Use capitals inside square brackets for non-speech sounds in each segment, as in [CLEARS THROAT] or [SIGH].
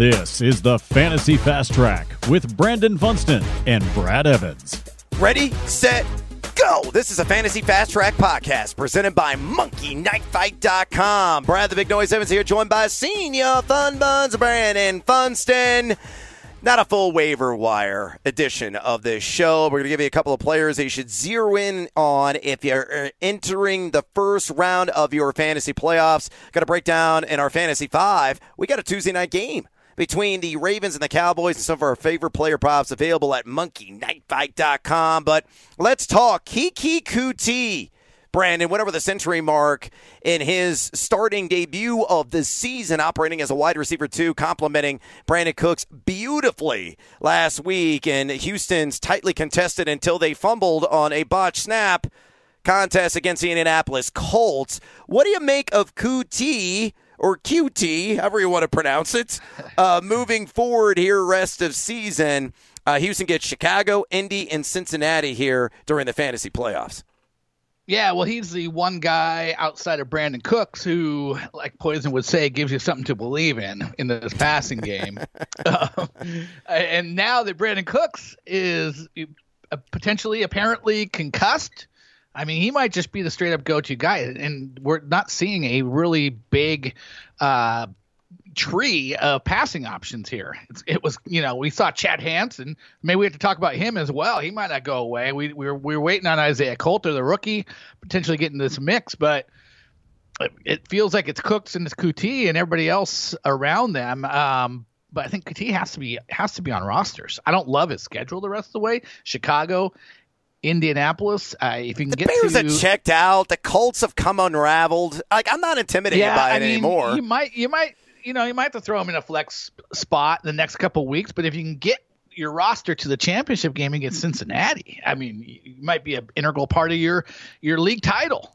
This is the Fantasy Fast Track with Brandon Funston and Brad Evans. Ready, set, go! This is a Fantasy Fast Track podcast presented by MonkeyKnifeFight.com. Brad the Big Noise Evans here, joined by Senior Fun Buns Brandon Funston. Not a full waiver wire edition of this show. We're going to give you a couple of players that you should zero in on if you're uh, entering the first round of your fantasy playoffs. Got to break down in our Fantasy Five. We got a Tuesday night game between the Ravens and the Cowboys and some of our favorite player props available at monkeyknifefight.com. But let's talk Keke Coutee. Brandon went over the century mark in his starting debut of the season, operating as a wide receiver two, complementing Brandin Cooks beautifully last week. And Houston's tightly contested until they fumbled on a botch snap contest against the Indianapolis Colts. What do you make of Coutee? Or QT, however you want to pronounce it, uh, moving forward here, rest of season. Uh, Houston gets Chicago, Indy, and Cincinnati here during the fantasy playoffs. Yeah, well, he's the one guy outside of Brandin Cooks who, like Poison would say, gives you something to believe in in this passing game. [LAUGHS] uh, and now that Brandin Cooks is uh, potentially, apparently concussed, I mean, he might just be the straight up go to guy. And we're not seeing a really big uh, tree of passing options here. It's, it was, you know, we saw Chad Hansen. Maybe we have to talk about him as well. He might not go away. We we are we are waiting on Isaiah Coulter, the rookie, potentially getting this mix, but it, it feels like it's Cooks and it's Coutee and everybody else around them. Um, but I think Coutee has to be has to be on rosters. I don't love his schedule the rest of the way. Chicago, Indianapolis. Uh, if you can get the get Bears to, have checked out. The Colts have come unraveled. Like I'm not intimidated yeah, by I it mean, anymore. You might you might you know, you might have to throw him in a flex spot in the next couple weeks, but if you can get your roster to the championship game against Cincinnati, I mean, you might be an integral part of your your league title.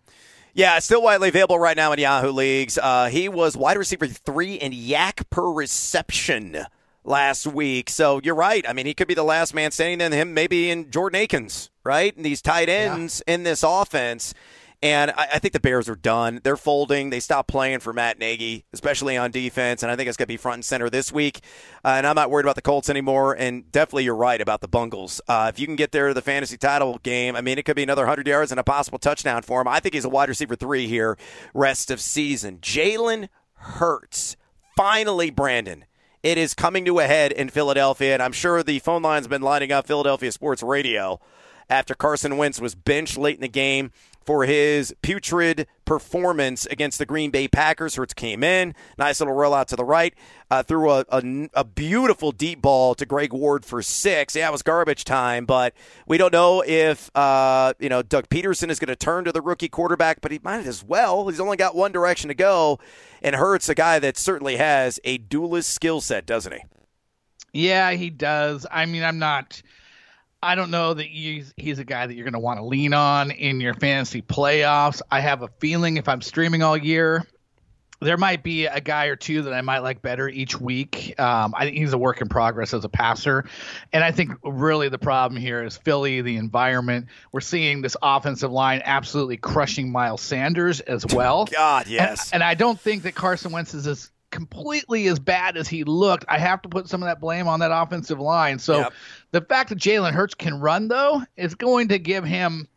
Yeah, still widely available right now in Yahoo leagues. Uh, he was wide receiver three in YAC per reception last week. So you're right. I mean, he could be the last man standing. Then him maybe in Jordan Akins, right? And these tight ends yeah. in this offense. And I, I, think the Bears are done. They're folding. They stopped playing for Matt Nagy, especially on defense. And I think it's going to be front and center this week. Uh, and I'm not worried about the Colts anymore. And definitely, you're right about the Bungles. Uh, if you can get there to the fantasy title game, I mean, it could be another 100 yards and a possible touchdown for him. I think he's a wide receiver three here, rest of season. Jalen Hurts. Finally, Brandon. It is coming to a head in Philadelphia. And I'm sure the phone line's been lining up Philadelphia Sports Radio after Carson Wentz was benched late in the game for his putrid performance against the Green Bay Packers. Hurts came in, nice little rollout to the right, uh, threw a, a, a, beautiful deep ball to Greg Ward for six. Yeah, it was garbage time, but we don't know if uh, you know Doug Pederson is going to turn to the rookie quarterback, but he might as well. He's only got one direction to go, and Hurts a guy that certainly has a duelist skill set, doesn't he? Yeah, he does. I mean, I'm not. I don't know that he's he's a guy that you're going to want to lean on in your fantasy playoffs. I have a feeling if I'm streaming all year, there might be a guy or two that I might like better each week. Um, I think he's a work in progress as a passer, and I think really the problem here is Philly, the environment. We're seeing this offensive line absolutely crushing Miles Sanders as well. God, yes. And, and I don't think that Carson Wentz is as completely as bad as he looked. I have to put some of that blame on that offensive line. So yep. the fact that Jalen Hurts can run though is going to give him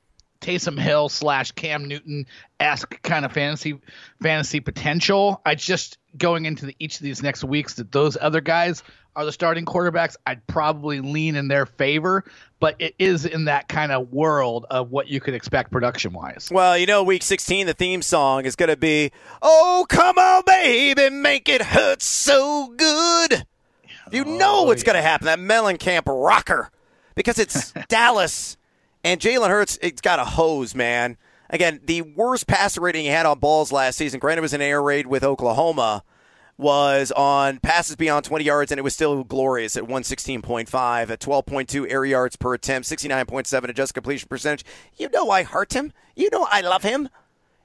Taysom Hill slash Cam Newton esque kind of fantasy fantasy potential. I just going into the, each of these next weeks that those other guys are the starting quarterbacks. I'd probably lean in their favor, but it is in that kind of world of what you could expect production wise. Well, you know, week 16, the theme song is going to be, Oh, come on, baby, make it hurt so good. You oh, know what's yeah. going to happen, that Mellencamp rocker, because it's [LAUGHS] Dallas and Jalen Hurts, it's got a hose, man. Again, the worst passer rating he had on balls last season, granted, it was an air raid with Oklahoma, was on passes beyond 20 yards, and it was still glorious at 116.5, at 12.2 air yards per attempt, 69.7 adjusted completion percentage. You know I heart him. You know I love him.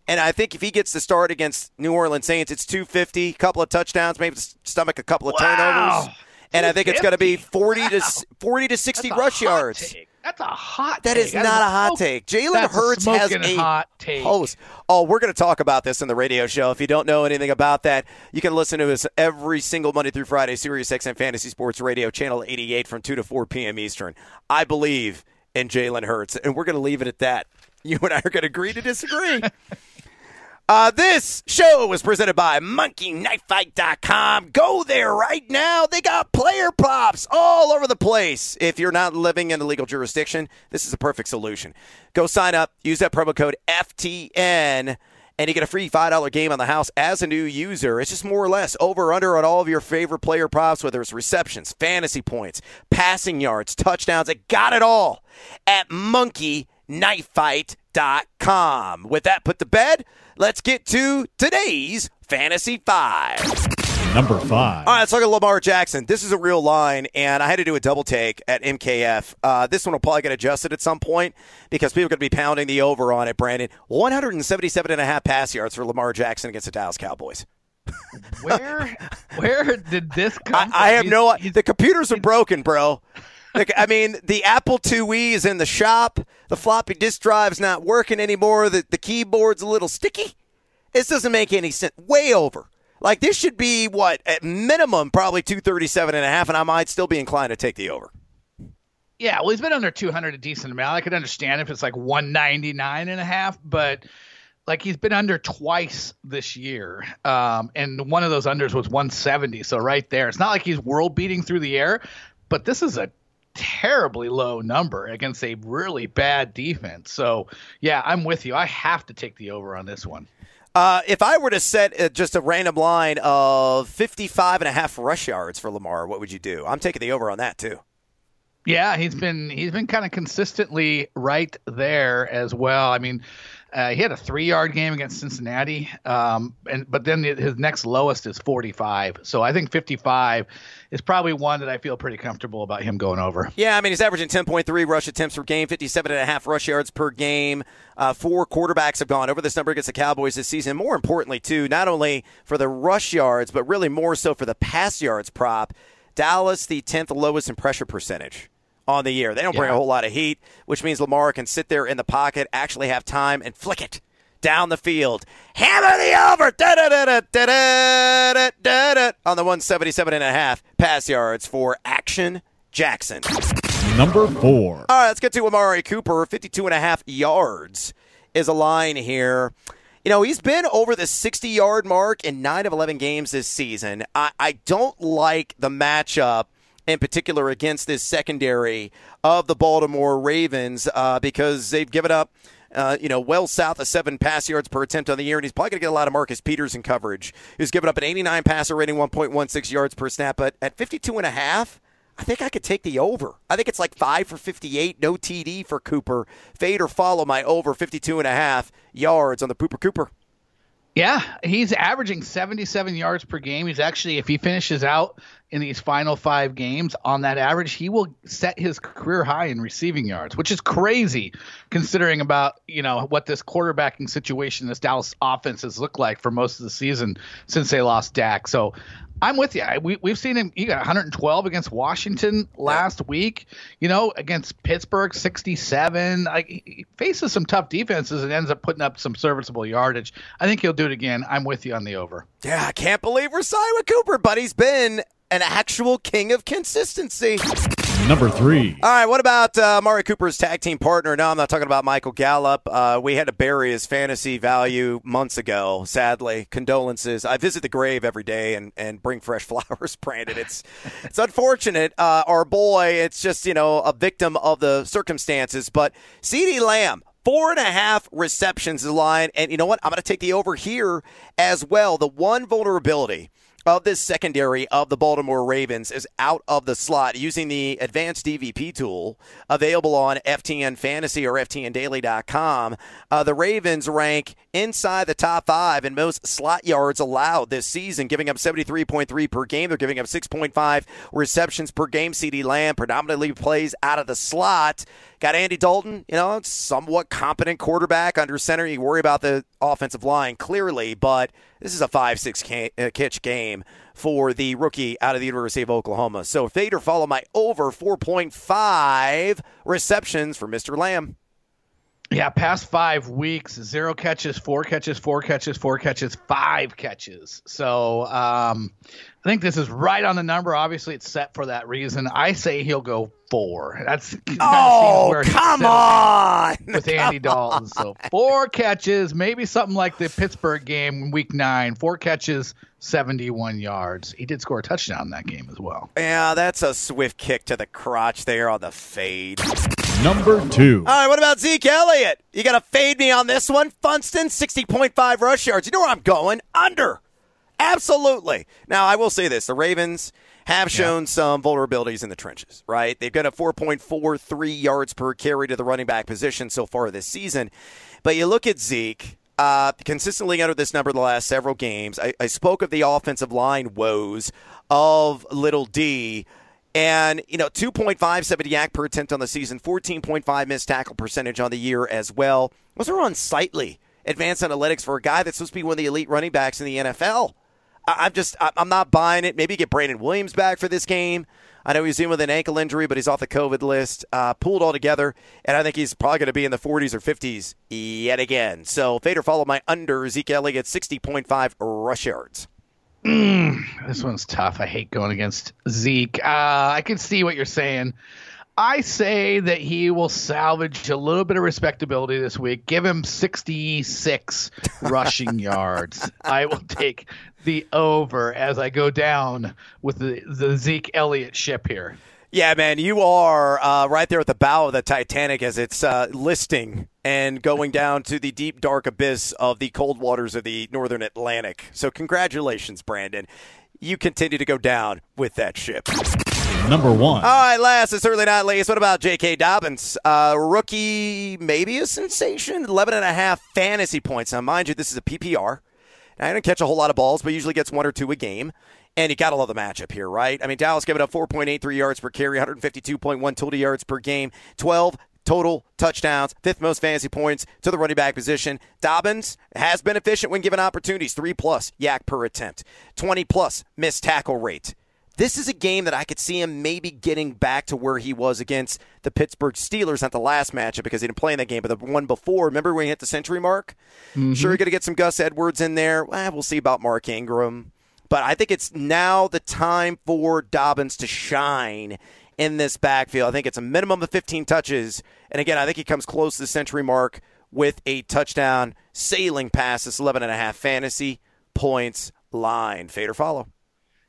And I think if he gets the start against New Orleans Saints, it's 250, a couple of touchdowns, maybe stomach a couple of wow. turnovers. And I think it's going to be 40 wow. to 40 to 60 rush yards. Take. That's a hot. That take. is That's not a hot smoke- take. Jalen a Hurts has a hot take. host. Oh, we're going to talk about this in the radio show. If you don't know anything about that, you can listen to us every single Monday through Friday, Sirius XM Fantasy Sports Radio, channel 88 from 2 to 4 p.m. Eastern. I believe in Jalen Hurts, and we're going to leave it at that. You and I are going to agree to disagree. [LAUGHS] Uh, this show was presented by MonkeyKnifeFight.com. Go there right now. They got player props all over the place. If you're not living in a legal jurisdiction, this is a perfect solution. Go sign up, use that promo code FTN, and you get a free $5 game on the house as a new user. It's just more or less over under on all of your favorite player props, whether it's receptions, fantasy points, passing yards, touchdowns. It got it all at MonkeyKnifeFight.com. With that put to bed, let's get to today's Fantasy Five. Number five. All right, let's look at Lamar Jackson. This is a real line, and I had to do a double take at MKF. Uh, this one will probably get adjusted at some point because people are going to be pounding the over on it, Brandon. 177 and a half pass yards for Lamar Jackson against the Dallas Cowboys. Where where did this [LAUGHS] come? I, from? I have He's- no. he's- The computers are broken, bro. Like, I mean, the Apple IIe is in the shop. The floppy disk drive's not working anymore. The the keyboard's a little sticky. This doesn't make any sense. Way over. Like this should be what at minimum probably 237 and a half and I might still be inclined to take the over. Yeah, well, he's been under 200 a decent amount. I could understand if it's like 199 and a half, but like he's been under twice this year. Um, and one of those unders was 170. So right there, it's not like he's world beating through the air, but this is a terribly low number against a really bad defense. So yeah, I'm with you. I have to take the over on this one. Uh, if I were to set uh, just a random line of 55 and a half rush yards for Lamar, what would you do? I'm taking the over on that too. Yeah, he's been he's been kind of consistently right there as well. I mean, uh, he had a three yard game against Cincinnati, um, and but then his next lowest is 45. So I think 55 is probably one that I feel pretty comfortable about him going over. Yeah, I mean, he's averaging 10.3 rush attempts per game, 57 and a half rush yards per game. Uh, four quarterbacks have gone over this number against the Cowboys this season. More importantly, too, not only for the rush yards, but really more so for the pass yards prop. Dallas, the 10th lowest in pressure percentage on the year. They don't bring Yeah. a whole lot of heat, which means Lamar can sit there in the pocket, actually have time, and flick it down the field. Hammer the over on the 177 and a half pass yards for Action Jackson. Number four. All right, let's get to Amari Cooper. 52 and a half yards is a line here. You know, he's been over the 60 yard mark in 9 of 11 games this season. I, I don't like the matchup in particular against this secondary of the Baltimore Ravens uh, because they've given up. Uh, you know, well south of seven pass yards per attempt on the year, and he's probably going to get a lot of Marcus Peters in coverage, who's given up an 89 passer rating, 1.16 yards per snap. But at 52 and a half, I think I could take the over. I think it's like 5 for 58, no TD for Cooper. Fade or follow my over 52 and a half yards on the Pooper Cooper. Yeah, he's averaging 77 yards per game. He's actually, if he finishes out in these final five games on that average, he will set his career high in receiving yards, which is crazy considering about you know what this quarterbacking situation, this Dallas offense has looked like for most of the season since they lost Dak. So I'm with you. I- We, we've seen him. He got 112 against Washington last week. You know, against Pittsburgh, 67. Like he faces some tough defenses and ends up putting up some serviceable yardage. I think he'll do it again. I'm with you on the over. Yeah, I can't believe we're signing with Cooper, but he's been an actual king of consistency. Number three. All right, what about uh, Mari Cooper's tag team partner? No, I'm not talking about Michael Gallup. Uh, we had to bury his fantasy value months ago, sadly. Condolences. I visit the grave every day and, and bring fresh [LAUGHS] flowers, Brandon. It's it's unfortunate. Uh, our boy, it's just, you know, a victim of the circumstances. But CeeDee Lamb, Four and a half receptions the line. And you know what? I'm going to take the over here as well. The one vulnerability of this secondary of the Baltimore Ravens is out of the slot using the advanced DVP tool available on FTN Fantasy or FTNDaily.com. Uh, the Ravens rank inside the top five in most slot yards allowed this season, giving up 73.3 per game. They're giving up 6.5 receptions per game. CeeDee Lamb predominantly plays out of the slot. Got Andy Dalton, you know, somewhat competent quarterback under center. You worry about the offensive line clearly, but this is a 5 6 uh, catch game for the rookie out of the University of Oklahoma. So Fader follow my over 4.5 receptions for Mr. Lamb. Yeah, past five weeks, zero catches, four catches, four catches, four catches, five catches. So um, I think this is right on the number. Obviously, it's set for that reason. I say he'll go four. That's [LAUGHS] oh, come on [LAUGHS] with Andy Dalton. So four catches, maybe something like the Pittsburgh game, Week Nine. Four catches, seventy-one yards. He did score a touchdown in that game as well. Yeah, that's a swift kick to the crotch there on the fade. Number two. All right, what about Zeke Elliott? You got to fade me on this one. Funston, 60.5 rush yards. You know where I'm going? Under. Absolutely. Now, I will say this the Ravens have shown yeah. some vulnerabilities in the trenches, right? They've got a 4.43 yards per carry to the running back position so far this season. But you look at Zeke, uh, consistently under this number the last several games. I, I spoke of the offensive line woes of Little D. And, you know, 2.57 YAC per attempt on the season, 14.5 missed tackle percentage on the year as well. Those are unsightly advanced analytics for a guy that's supposed to be one of the elite running backs in the NFL. I, am just, I'm not buying it. Maybe get Brandon Williams back for this game. I know he's in with an ankle injury, but he's off the COVID list. Uh, pulled all together, and I think he's probably going to be in the 40s or 50s yet again. So, Fader followed my under Zeke Elliott 60.5 rush yards. Mm, this one's tough. I hate going against Zeke. Uh, I can see what you're saying. I say that he will salvage a little bit of respectability this week. Give him 66 [LAUGHS] rushing yards. I will take the over as I go down with the, the Zeke Elliott ship here. Yeah, man, you are uh, right there at the bow of the Titanic as it's uh, listing and going down to the deep, dark abyss of the cold waters of the northern Atlantic. So, congratulations, Brandon. You continue to go down with that ship. Number one. All right, last and certainly not least. What about J.K. Dobbins? Uh, rookie, maybe a sensation. 11 and a half fantasy points. Now, mind you, this is a PPR. Now, I didn't catch a whole lot of balls, but usually gets one or two a game. And you got to love the matchup here, right? I mean, Dallas giving up 4.83 yards per carry, 152.1 total yards per game, 12 total touchdowns, fifth most fantasy points to the running back position. Dobbins has been efficient when given opportunities, three plus YAC per attempt, 20 plus missed tackle rate. This is a game that I could see him maybe getting back to where he was against the Pittsburgh Steelers, not the last matchup because he didn't play in that game, but the one before. Remember when he hit the century mark? Mm-hmm. Sure, you're going to get some Gus Edwards in there. Well, we'll see about Mark Ingram. But I think it's now the time for Dobbins to shine in this backfield. I think it's a minimum of 15 touches. And again, I think he comes close to the century mark with a touchdown sailing past this 11 and a half fantasy points line. Fade or follow.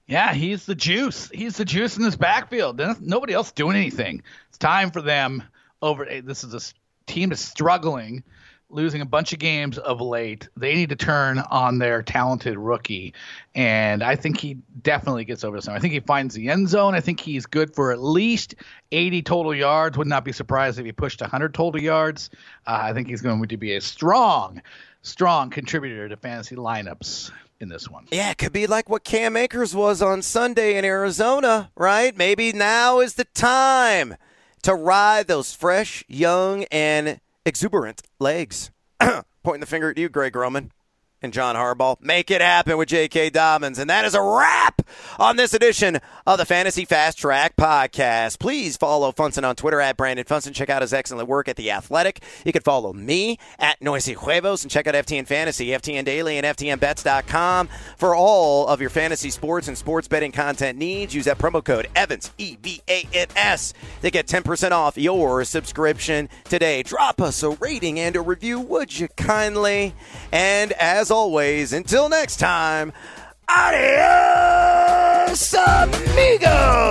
Yeah, he's the juice. He's the juice in this backfield. Nobody else doing anything. It's time for them. Over this is a team is struggling, losing a bunch of games of late. They need to turn on their talented rookie, and I think he definitely gets over this. I think he finds the end zone. I think he's good for at least 80 total yards. Would not be surprised if he pushed 100 total yards. Uh, I think he's going to be a strong, strong contributor to fantasy lineups in this one. Yeah, it could be like what Cam Akers was on Sunday in Arizona, right? Maybe now is the time to ride those fresh, young, and exuberant legs. [CLEARS THROAT] Pointing the finger at you, Greg Roman and John Harbaugh. Make it happen with J.K. Dobbins. And that is a wrap on this edition of the Fantasy Fast Track Podcast. Please follow Funston on Twitter at Brandon Funston. Check out his excellent work at The Athletic. You can follow me at Noisy Huevos and check out FTN Fantasy, FTN Daily, and FTNBets.com for all of your fantasy sports and sports betting content needs. Use that promo code EVANS, E V A N S, to get 10% off your subscription today. Drop us a rating and a review, would you kindly? And as always, until next time, adios, amigos.